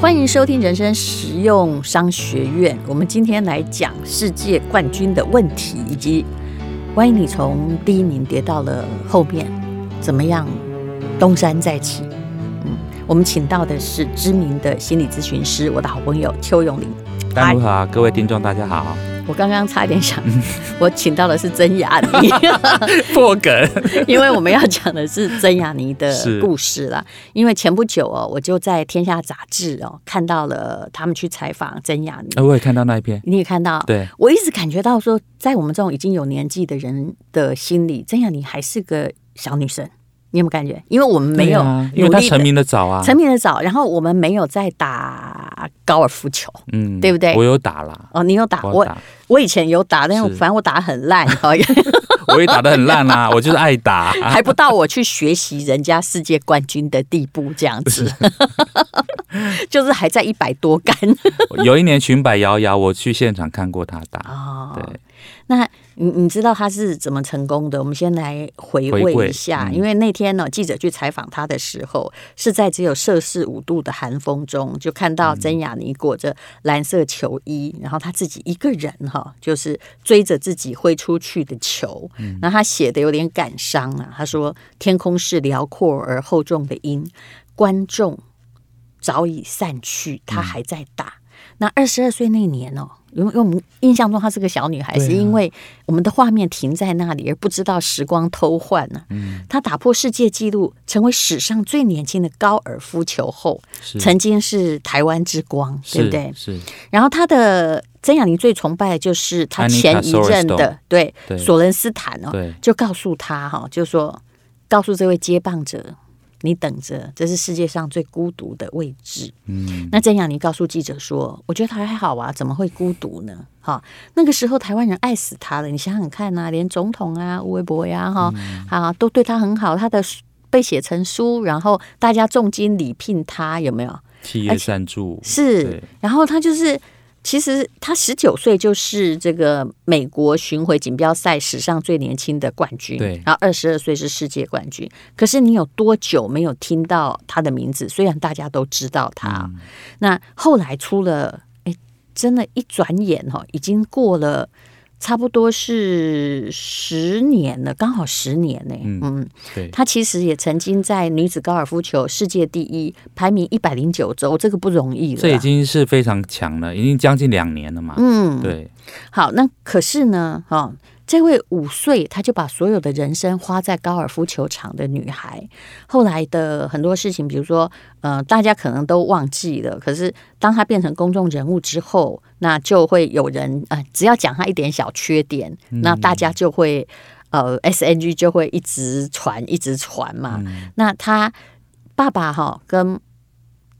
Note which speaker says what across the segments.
Speaker 1: 欢迎收听人生实用商学院。我们今天来讲世界冠军的问题，以及万一你从第一名跌到了后面，怎么样东山再起？嗯，我们请到的是知名的心理咨询师，我的好朋友邱永林。
Speaker 2: 大家好，各位听众，大家好。
Speaker 1: 我刚刚差点想，我请到的是曾雅妮。
Speaker 2: 破梗，
Speaker 1: 因为我们要讲的是曾雅妮的故事啦。因为前不久哦，我就在《天下》杂志哦看到了他们去采访曾雅妮，
Speaker 2: 我也看到那一篇，
Speaker 1: 你也看到，
Speaker 2: 对，
Speaker 1: 我一直感觉到说，在我们这种已经有年纪的人的心里，曾雅妮还是个小女生。你有没有感觉？因为我们没有，
Speaker 2: 因为他成名的早啊，
Speaker 1: 成名的早。然后我们没有在打高尔夫球，嗯，对不对？
Speaker 2: 我有打啦。
Speaker 1: 哦，你有打，我我以前有打，但是反正我打得很烂。
Speaker 2: 我也打得很烂啊，我就是爱打，
Speaker 1: 还不到我去学习人家世界冠军的地步，这样子，就是还在一百多杆。
Speaker 2: 有一年裙摆摇摇，我去现场看过他打。哦，对。
Speaker 1: 那你你知道他是怎么成功的？我们先来回味一下，嗯、因为那天呢，记者去采访他的时候，是在只有摄氏五度的寒风中，就看到曾雅妮裹着蓝色球衣，然后他自己一个人哈，就是追着自己挥出去的球。然后他写的有点感伤啊，他说：“天空是辽阔而厚重的阴，观众早已散去，他还在打。”那二十二岁那年哦。因为我们印象中她是个小女孩，是因为我们的画面停在那里，而不知道时光偷换呢。嗯，她打破世界纪录，成为史上最年轻的高尔夫球后，曾经是台湾之光，对不对？是。然后她的曾雅玲最崇拜的就是她前一任的，对，索伦斯坦哦，就告诉她哈，就说告诉这位接棒者。你等着，这是世界上最孤独的位置。嗯，那曾雅妮告诉记者说：“我觉得他还好啊，怎么会孤独呢？哈，那个时候台湾人爱死他了。你想想看啊，连总统啊，吴微博呀，哈啊，都对他很好。他的被写成书，然后大家重金礼聘他，有没有？
Speaker 2: 企业赞助
Speaker 1: 是，然后他就是。”其实他十九岁就是这个美国巡回锦标赛史上最年轻的冠军，对，然后二十二岁是世界冠军。可是你有多久没有听到他的名字？虽然大家都知道他，嗯、那后来出了，哎，真的，一转眼哈，已经过了。差不多是十年了，刚好十年呢。嗯，嗯对，他其实也曾经在女子高尔夫球世界第一，排名一百零九周，这个不容易了。
Speaker 2: 这已经是非常强了，已经将近两年了嘛。嗯，对。
Speaker 1: 好，那可是呢，哈、哦。这位五岁，他就把所有的人生花在高尔夫球场的女孩，后来的很多事情，比如说，呃，大家可能都忘记了。可是，当她变成公众人物之后，那就会有人，呃，只要讲她一点小缺点，嗯、那大家就会，呃，SNG 就会一直传，一直传嘛。嗯、那她爸爸哈跟。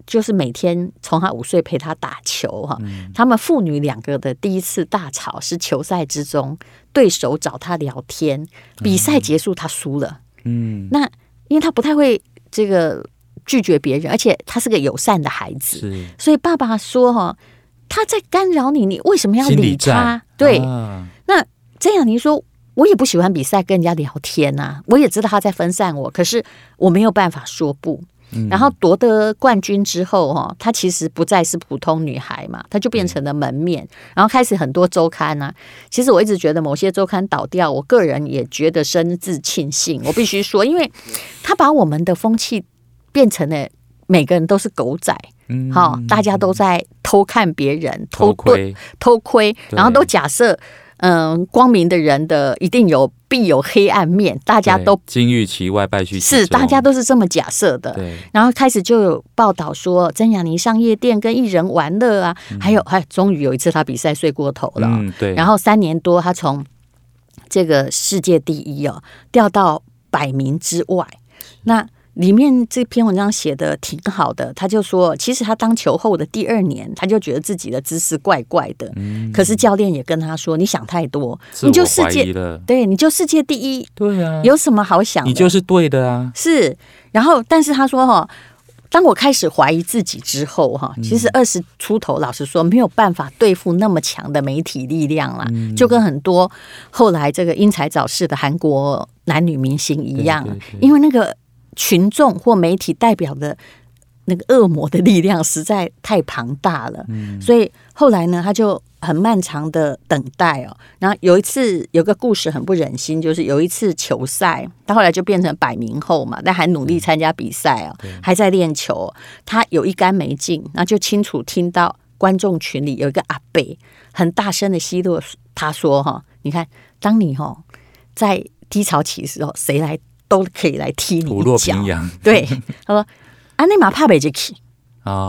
Speaker 1: 就是每天从他五岁陪他打球哈，嗯、他们父女两个的第一次大吵是球赛之中，对手找他聊天，比赛结束他输了，嗯，那因为他不太会这个拒绝别人，而且他是个友善的孩子，所以爸爸说哈，他在干扰你，你为什么要理他？对，啊、那这样你说我也不喜欢比赛跟人家聊天呐、啊，我也知道他在分散我，可是我没有办法说不。然后夺得冠军之后，哈，她其实不再是普通女孩嘛，她就变成了门面。然后开始很多周刊啊，其实我一直觉得某些周刊倒掉，我个人也觉得深自庆幸。我必须说，因为她把我们的风气变成了每个人都是狗仔，哈，大家都在偷看别人，偷窥，偷窥，然后都假设。嗯，光明的人的一定有必有黑暗面，大家都
Speaker 2: 金玉其外，败絮其，
Speaker 1: 是大家都是这么假设的。对，然后开始就有报道说曾雅妮上夜店跟艺人玩乐啊，嗯、还有还终于有一次她比赛睡过头了，嗯，对。然后三年多，她从这个世界第一哦掉到百名之外，那。里面这篇文章写的挺好的，他就说，其实他当球后的第二年，他就觉得自己的姿势怪怪的。嗯，可是教练也跟他说：“你想太多，你就世界对，你就世界第一，对啊，有什么好想的？
Speaker 2: 你就是对的啊。”
Speaker 1: 是，然后但是他说哈，当我开始怀疑自己之后哈，其实二十出头，老实说没有办法对付那么强的媒体力量啦，嗯，就跟很多后来这个英才早逝的韩国男女明星一样，因为那个。群众或媒体代表的那个恶魔的力量实在太庞大了，
Speaker 2: 嗯，
Speaker 1: 所以后来呢，他就很漫长的等待哦。然后有一次有个故事很不忍心，就是有一次球赛，他后来就变成百名后嘛，但还努力参加比赛哦，还在练球。他有一杆没进，然后就清楚听到观众群里有一个阿伯很大声的奚落他说：“哈，你看，当你哈在低潮期的时候，谁来都可以来踢你一脚。” 对，他说。啊，那马帕贝杰克，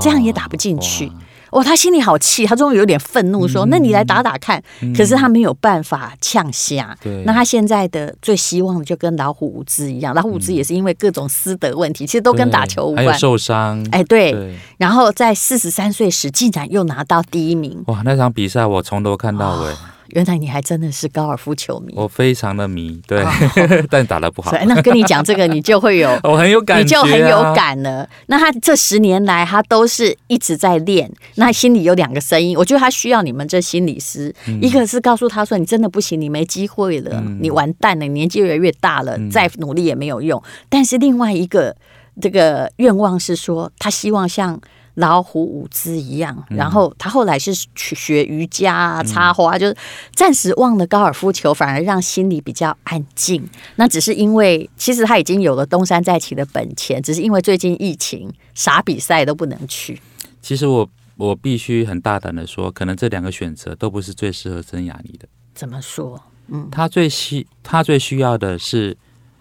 Speaker 1: 这样也打不进去。哇，哦，他心里好气，他终于有点愤怒，说：“嗯、那你来打打看。嗯”可是他没有办法呛下。对，那他现在的最希望的就跟老虎伍兹一样，老虎伍兹也是因为各种私德问题，其实都跟打球无关，
Speaker 2: 还有受伤。
Speaker 1: 哎，对。对，然后在四十三岁时，竟然又拿到第一名。
Speaker 2: 哇，那场比赛我从头看到尾。哦
Speaker 1: 原来你还真的是高尔夫球迷，
Speaker 2: 我非常的迷，对，哦、但打得不好。
Speaker 1: 那跟你讲这个，你就会有，
Speaker 2: 我很有感、啊，
Speaker 1: 你就很有感了。那他这十年来，他都是一直在练，那心里有两个声音，我觉得他需要你们这心理师，嗯、一个是告诉他说，你真的不行，你没机会了，嗯、你完蛋了，你年纪越来越大了，嗯、再努力也没有用。但是另外一个这个愿望是说，他希望像。老虎舞姿一样，然后他后来是去学瑜伽啊、插花，就是暂时忘了高尔夫球，反而让心里比较安静。那只是因为，其实他已经有了东山再起的本钱，只是因为最近疫情，啥比赛都不能去。
Speaker 2: 其实我我必须很大胆的说，可能这两个选择都不是最适合曾雅妮的。
Speaker 1: 怎么说？嗯，
Speaker 2: 他最需他最需要的是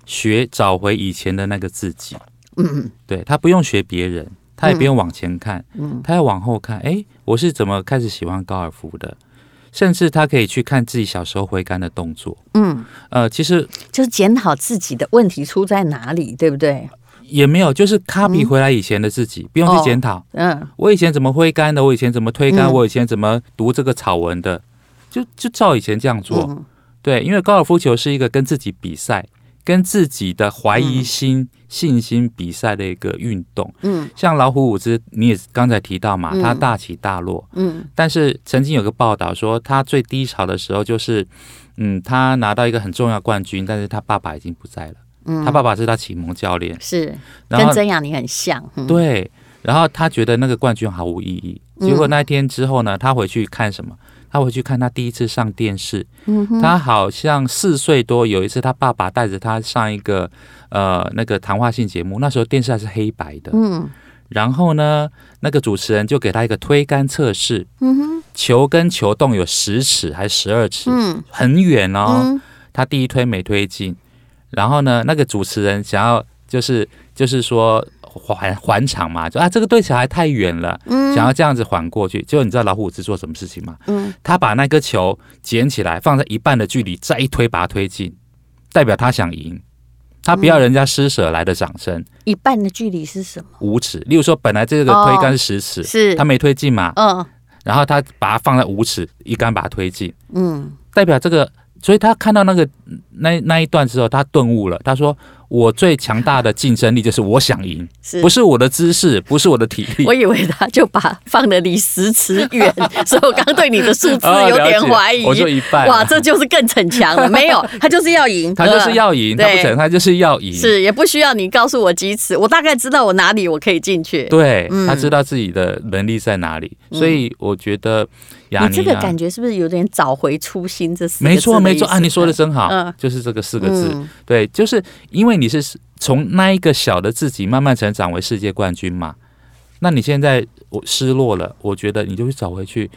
Speaker 2: 学找回以前的那个自己。嗯，对，他不用学别人。他也不用往前看，嗯，他要往后看。哎，我是怎么开始喜欢高尔夫的？甚至他可以去看自己小时候挥杆的动作，嗯，呃，其实
Speaker 1: 就是检讨自己的问题出在哪里，对不对？
Speaker 2: 也没有，就是 copy 回来以前的自己，嗯、不用去检讨。嗯，我以前怎么挥杆的？我以前怎么推杆？嗯、我以前怎么读这个草文的？就就照以前这样做。嗯、对，因为高尔夫球是一个跟自己比赛。跟自己的怀疑心、嗯、信心比赛的一个运动，嗯，像老虎伍兹，你也刚才提到嘛，他大起大落，嗯，但是曾经有个报道说，他最低潮的时候就是，嗯，他拿到一个很重要冠军，但是他爸爸已经不在了，嗯，他爸爸是他启蒙教练，
Speaker 1: 是，跟曾雅妮很像，嗯、
Speaker 2: 对，然后他觉得那个冠军毫无意义，结果那天之后呢，他回去看什么？他回去看他第一次上电视，嗯、他好像四岁多，有一次他爸爸带着他上一个呃那个谈话性节目，那时候电视还是黑白的，嗯，然后呢，那个主持人就给他一个推杆测试，嗯哼，球跟球洞有十尺还是十二尺，嗯，很远哦，嗯、他第一推没推进，然后呢，那个主持人想要就是就是说。缓缓场嘛，就啊，这个对起来太远了，嗯，想要这样子缓过去。结果你知道老虎伍兹做什么事情吗？嗯，他把那个球捡起来，放在一半的距离，再一推，把它推进，代表他想赢，他不要人家施舍来的掌声。
Speaker 1: 一半的距离是什么？
Speaker 2: 五尺。例如说，本来这个推杆是十尺，是他没推进嘛？嗯，然后他把它放在五尺，一杆把它推进，嗯，代表这个，所以他看到那个那那一段之后，他顿悟了，他说。我最强大的竞争力就是我想赢，是不是我的姿势，不是我的体力。
Speaker 1: 我以为他就把放的离十尺远，所以我刚对你的数字有点怀疑。
Speaker 2: 我就一半，
Speaker 1: 哇，这就是更逞强了。没有，他就是要赢，
Speaker 2: 他就是要赢，他不逞，他就是要赢。
Speaker 1: 是，也不需要你告诉我几尺，我大概知道我哪里我可以进去。
Speaker 2: 对，他知道自己的能力在哪里，所以我觉得。
Speaker 1: 你这个感觉是不是有点找回初心？这四个字
Speaker 2: 没错没错啊，你说的真好，嗯，就是这个四个字，嗯、对，就是因为你是从那一个小的自己慢慢成长为世界冠军嘛，那你现在我失落了，我觉得你就会找回去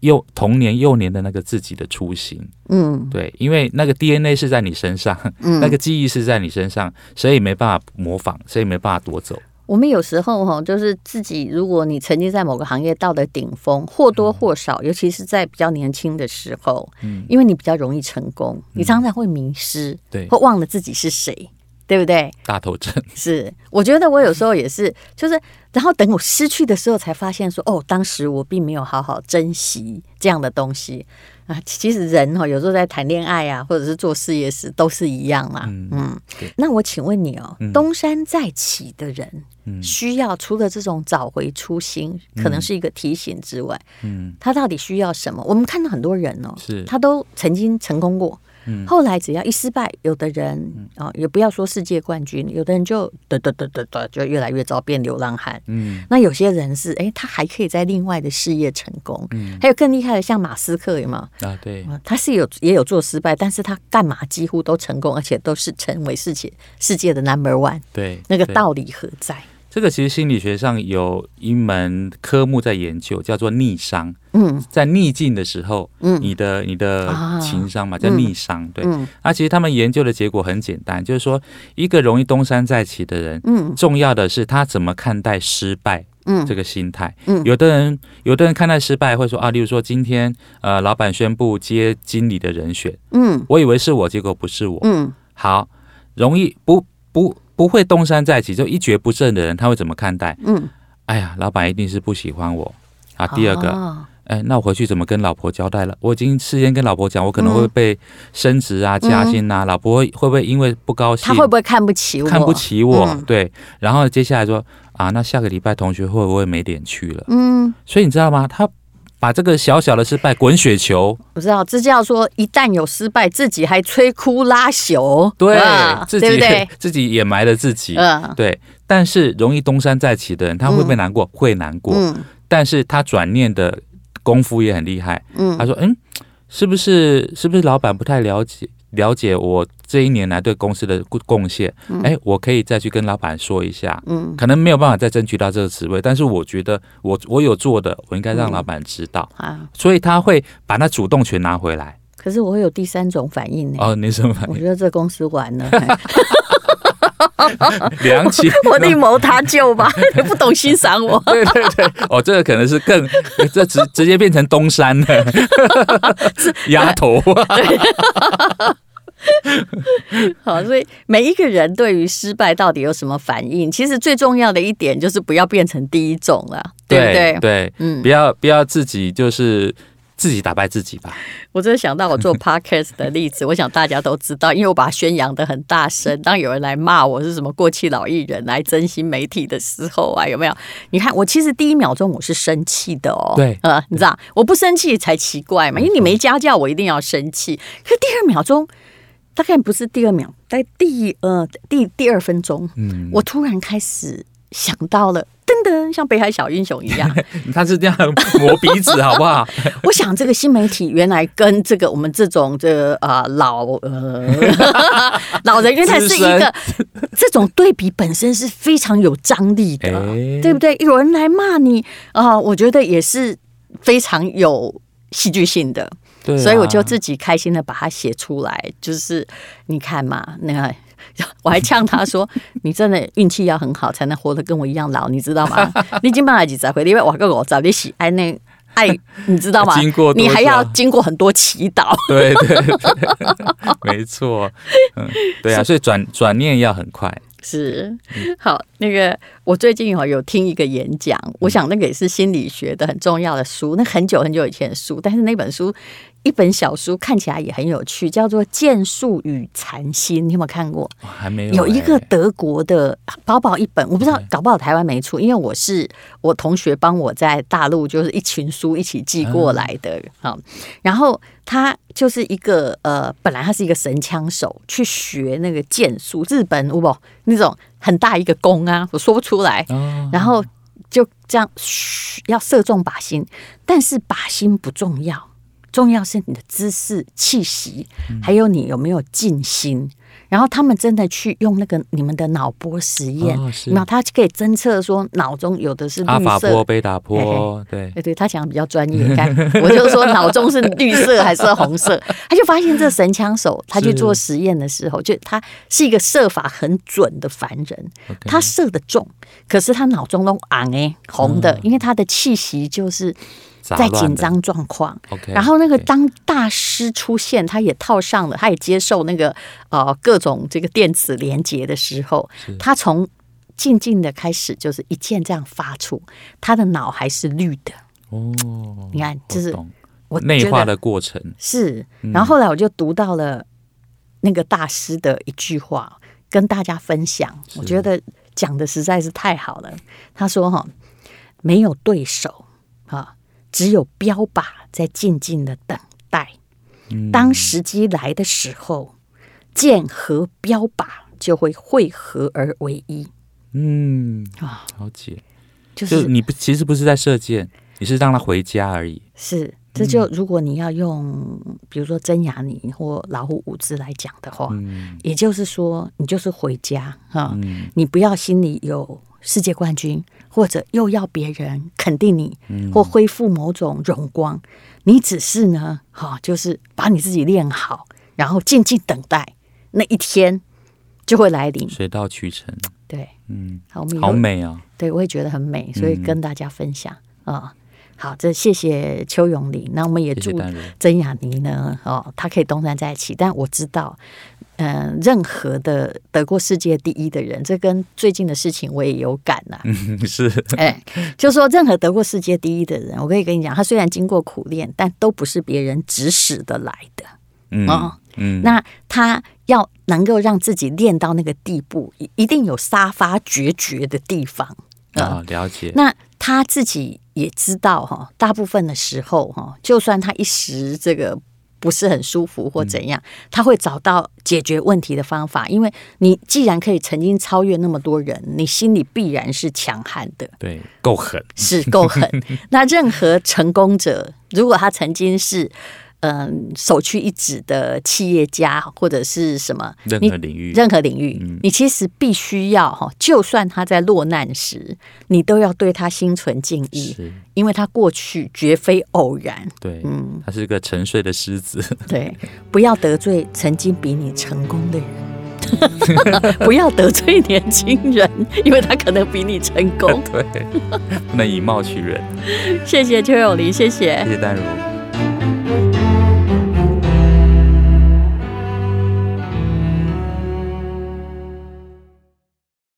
Speaker 2: 幼童年幼年的那个自己的初心，嗯，对，因为那个 DNA 是在你身上，嗯、那个记忆是在你身上，所以没办法模仿，所以没办法夺走。
Speaker 1: 我们有时候哈，就是自己，如果你曾经在某个行业到了顶峰，或多或少，尤其是在比较年轻的时候，嗯，因为你比较容易成功，你常常会迷失，对，会忘了自己是谁，对不对？
Speaker 2: 大头症
Speaker 1: 是，我觉得我有时候也是，就是，然后等我失去的时候，才发现说，哦，当时我并没有好好珍惜这样的东西。啊，其实人哈，有时候在谈恋爱啊，或者是做事业时，都是一样嘛。嗯，嗯，那我请问你哦，嗯、东山再起的人，需要除了这种找回初心，嗯、可能是一个提醒之外，嗯，他到底需要什么？我们看到很多人哦，是。他都曾经成功过，嗯、后来只要一失败，有的人啊、也不要说世界冠军，有的人就得得得得得，就越来越糟，变流浪汉。嗯，那有些人是哎，他还可以在另外的事业成功。嗯，还有更厉害的，像马斯克有吗？
Speaker 2: 啊，对，
Speaker 1: 他是有也有做失败，但是他干嘛几乎都成功，而且都是成为世界世界的 number one。
Speaker 2: 对，
Speaker 1: 那个道理何在？
Speaker 2: 这个其实心理学上有一门科目在研究，叫做逆商。嗯，在逆境的时候，嗯，你的你的情商嘛，叫逆商。对，那其实他们研究的结果很简单，就是说，一个容易东山再起的人，嗯，重要的是他怎么看待失败，嗯，这个心态。嗯，有的人有的人看待失败会说啊，例如说今天呃，老板宣布接经理的人选，嗯，我以为是我，结果不是我，嗯，好，容易不不。不会东山再起，就一蹶不振的人，他会怎么看待？嗯，哎呀，老板一定是不喜欢我啊。第二个，哎，那我回去怎么跟老婆交代了？我已经事先跟老婆讲，我可能会被升职啊、加薪啊。老婆会不会因为不高兴？
Speaker 1: 他会不会看不起我？
Speaker 2: 看不起我？对。然后接下来说啊，那下个礼拜同学会不会没脸去了？嗯。所以你知道吗？他。把这个小小的失败滚雪球，
Speaker 1: 不知道这叫说一旦有失败，自己还摧枯拉朽，
Speaker 2: 对，自己对对 自己掩埋了自己，嗯，对。但是容易东山再起的人，他会不会难过？嗯、会难过，嗯。但是他转念的功夫也很厉害，嗯。他说：“嗯，是不是是不是老板不太了解？”了解我这一年来对公司的贡献，哎、嗯，我可以再去跟老板说一下，嗯，可能没有办法再争取到这个职位，但是我觉得我我有做的，我应该让老板知道，啊、嗯，所以他会把那主动权拿回来。
Speaker 1: 可是我会有第三种反应呢？
Speaker 2: 哦，你什么反应？
Speaker 1: 我觉得这公司完了，
Speaker 2: 良心，
Speaker 1: 我另谋他救吧，你不懂欣赏我。
Speaker 2: 对对对，哦，这个可能是更，这直直接变成东山了，丫头。
Speaker 1: 好，所以每一个人对于失败到底有什么反应？其实最重要的一点就是不要变成第一种了，对不对？
Speaker 2: 对，嗯，不要不要自己就是自己打败自己吧。
Speaker 1: 我真的想到我做 podcast 的例子，我想大家都知道，因为我把它宣扬的很大声。当有人来骂我是什么过气老艺人来真心媒体的时候啊，有没有？你看我其实第一秒钟我是生气的哦，
Speaker 2: 对，
Speaker 1: 呃，你知道我不生气才奇怪嘛，因为你没家教，我一定要生气。可第二秒钟。大概不是第二秒，在第呃第第二分钟，嗯，我突然开始想到了，噔噔，像北海小英雄一样，
Speaker 2: 他是这样磨鼻子，好不好？
Speaker 1: 我想这个新媒体原来跟这个我们这种这啊、呃、老 呃老人，原来是一个这种对比本身是非常有张力的，欸、对不对？有人来骂你啊、呃，我觉得也是非常有戏剧性的。啊、所以我就自己开心的把它写出来，就是你看嘛，那个 我还呛他说：“ 你真的运气要很好，才能活得跟我一样老，你知道吗？你已经办了几载，因为我跟我早点喜爱那爱，你知道吗？经过你还要经过很多祈祷，
Speaker 2: 对对对，没错，嗯，对啊，所以转转念要很快。”
Speaker 1: 是，好，那个我最近有听一个演讲，我想那个也是心理学的很重要的书，那很久很久以前的书，但是那本书。一本小书看起来也很有趣，叫做《剑术与禅心》，你有没有看过？
Speaker 2: 还没有。
Speaker 1: 有一个德国的薄薄一本，我不知道搞不好台湾没出，因为我是我同学帮我在大陆就是一群书一起寄过来的啊。然后他就是一个呃，本来他是一个神枪手，去学那个剑术，日本不那种很大一个弓啊，我说不出来。然后就这样嘘，要射中靶心，但是靶心不重要。重要是你的姿势、气息，还有你有没有静心。然后他们真的去用那个你们的脑波实验，那、哦、他可以侦测说脑中有的是绿色、阿法
Speaker 2: 波、贝塔波，对，
Speaker 1: 对对，他讲的比较专业。看，我就说脑中是绿色还是红色，他就发现这神枪手他去做实验的时候，就他是一个射法很准的凡人，他射得中，可是他脑中都昂哎红的，因为他的气息就是。在紧张状况，okay, 然后那个当大师出现，他也套上了，他也接受那个呃各种这个电子连接的时候，他从静静的开始就是一键这样发出，他的脑还是绿的哦。你看，这是我
Speaker 2: 内化的过程
Speaker 1: 是。然后后来我就读到了那个大师的一句话，跟大家分享，我觉得讲的实在是太好了。他说：“哈，没有对手啊。”只有标靶在静静的等待，当时机来的时候，剑和标靶就会汇合而为一。
Speaker 2: 嗯啊，了解。就是就你不，其实不是在射箭，你是让他回家而已。
Speaker 1: 是，这就如果你要用，比如说真雅尼或老虎伍兹来讲的话，嗯、也就是说，你就是回家哈，嗯、你不要心里有世界冠军，或者又要别人肯定你，或恢复某种荣光，你只是呢，哈，就是把你自己练好，然后静静等待那一天就会来临，
Speaker 2: 水到渠成。
Speaker 1: 对，
Speaker 2: 嗯，好美，好美啊！
Speaker 1: 对，我也觉得很美，所以跟大家分享啊。好，这谢谢邱永林。那我们也祝曾雅妮呢，哦，她可以东山再起。但我知道，嗯、呃，任何的得过世界第一的人，这跟最近的事情我也有感呐、啊。
Speaker 2: 嗯，是，
Speaker 1: 哎，就说任何得过世界第一的人，我可以跟你讲，他虽然经过苦练，但都不是别人指使的来的。嗯嗯，嗯，那他要能够让自己练到那个地步，一定有杀伐决绝的地方。
Speaker 2: 啊、哦，了解。
Speaker 1: 那他自己也知道哈，大部分的时候哈，就算他一时这个不是很舒服或怎样，嗯、他会找到解决问题的方法。因为你既然可以曾经超越那么多人，你心里必然是强悍的。
Speaker 2: 对，够狠，
Speaker 1: 是够狠。那任何成功者，如果他曾经是。嗯，首屈一指的企业家或者是什么，
Speaker 2: 任何领域，
Speaker 1: 任何领域，嗯、你其实必须要哈，就算他在落难时，你都要对他心存敬意，是因为他过去绝非偶然。
Speaker 2: 对，嗯，他是个沉睡的狮子。
Speaker 1: 对，不要得罪曾经比你成功的人，不要得罪年轻人，因为他可能比你成功。
Speaker 2: 对，不能以貌取人。
Speaker 1: 谢谢邱永林，谢谢，
Speaker 2: 谢谢丹如。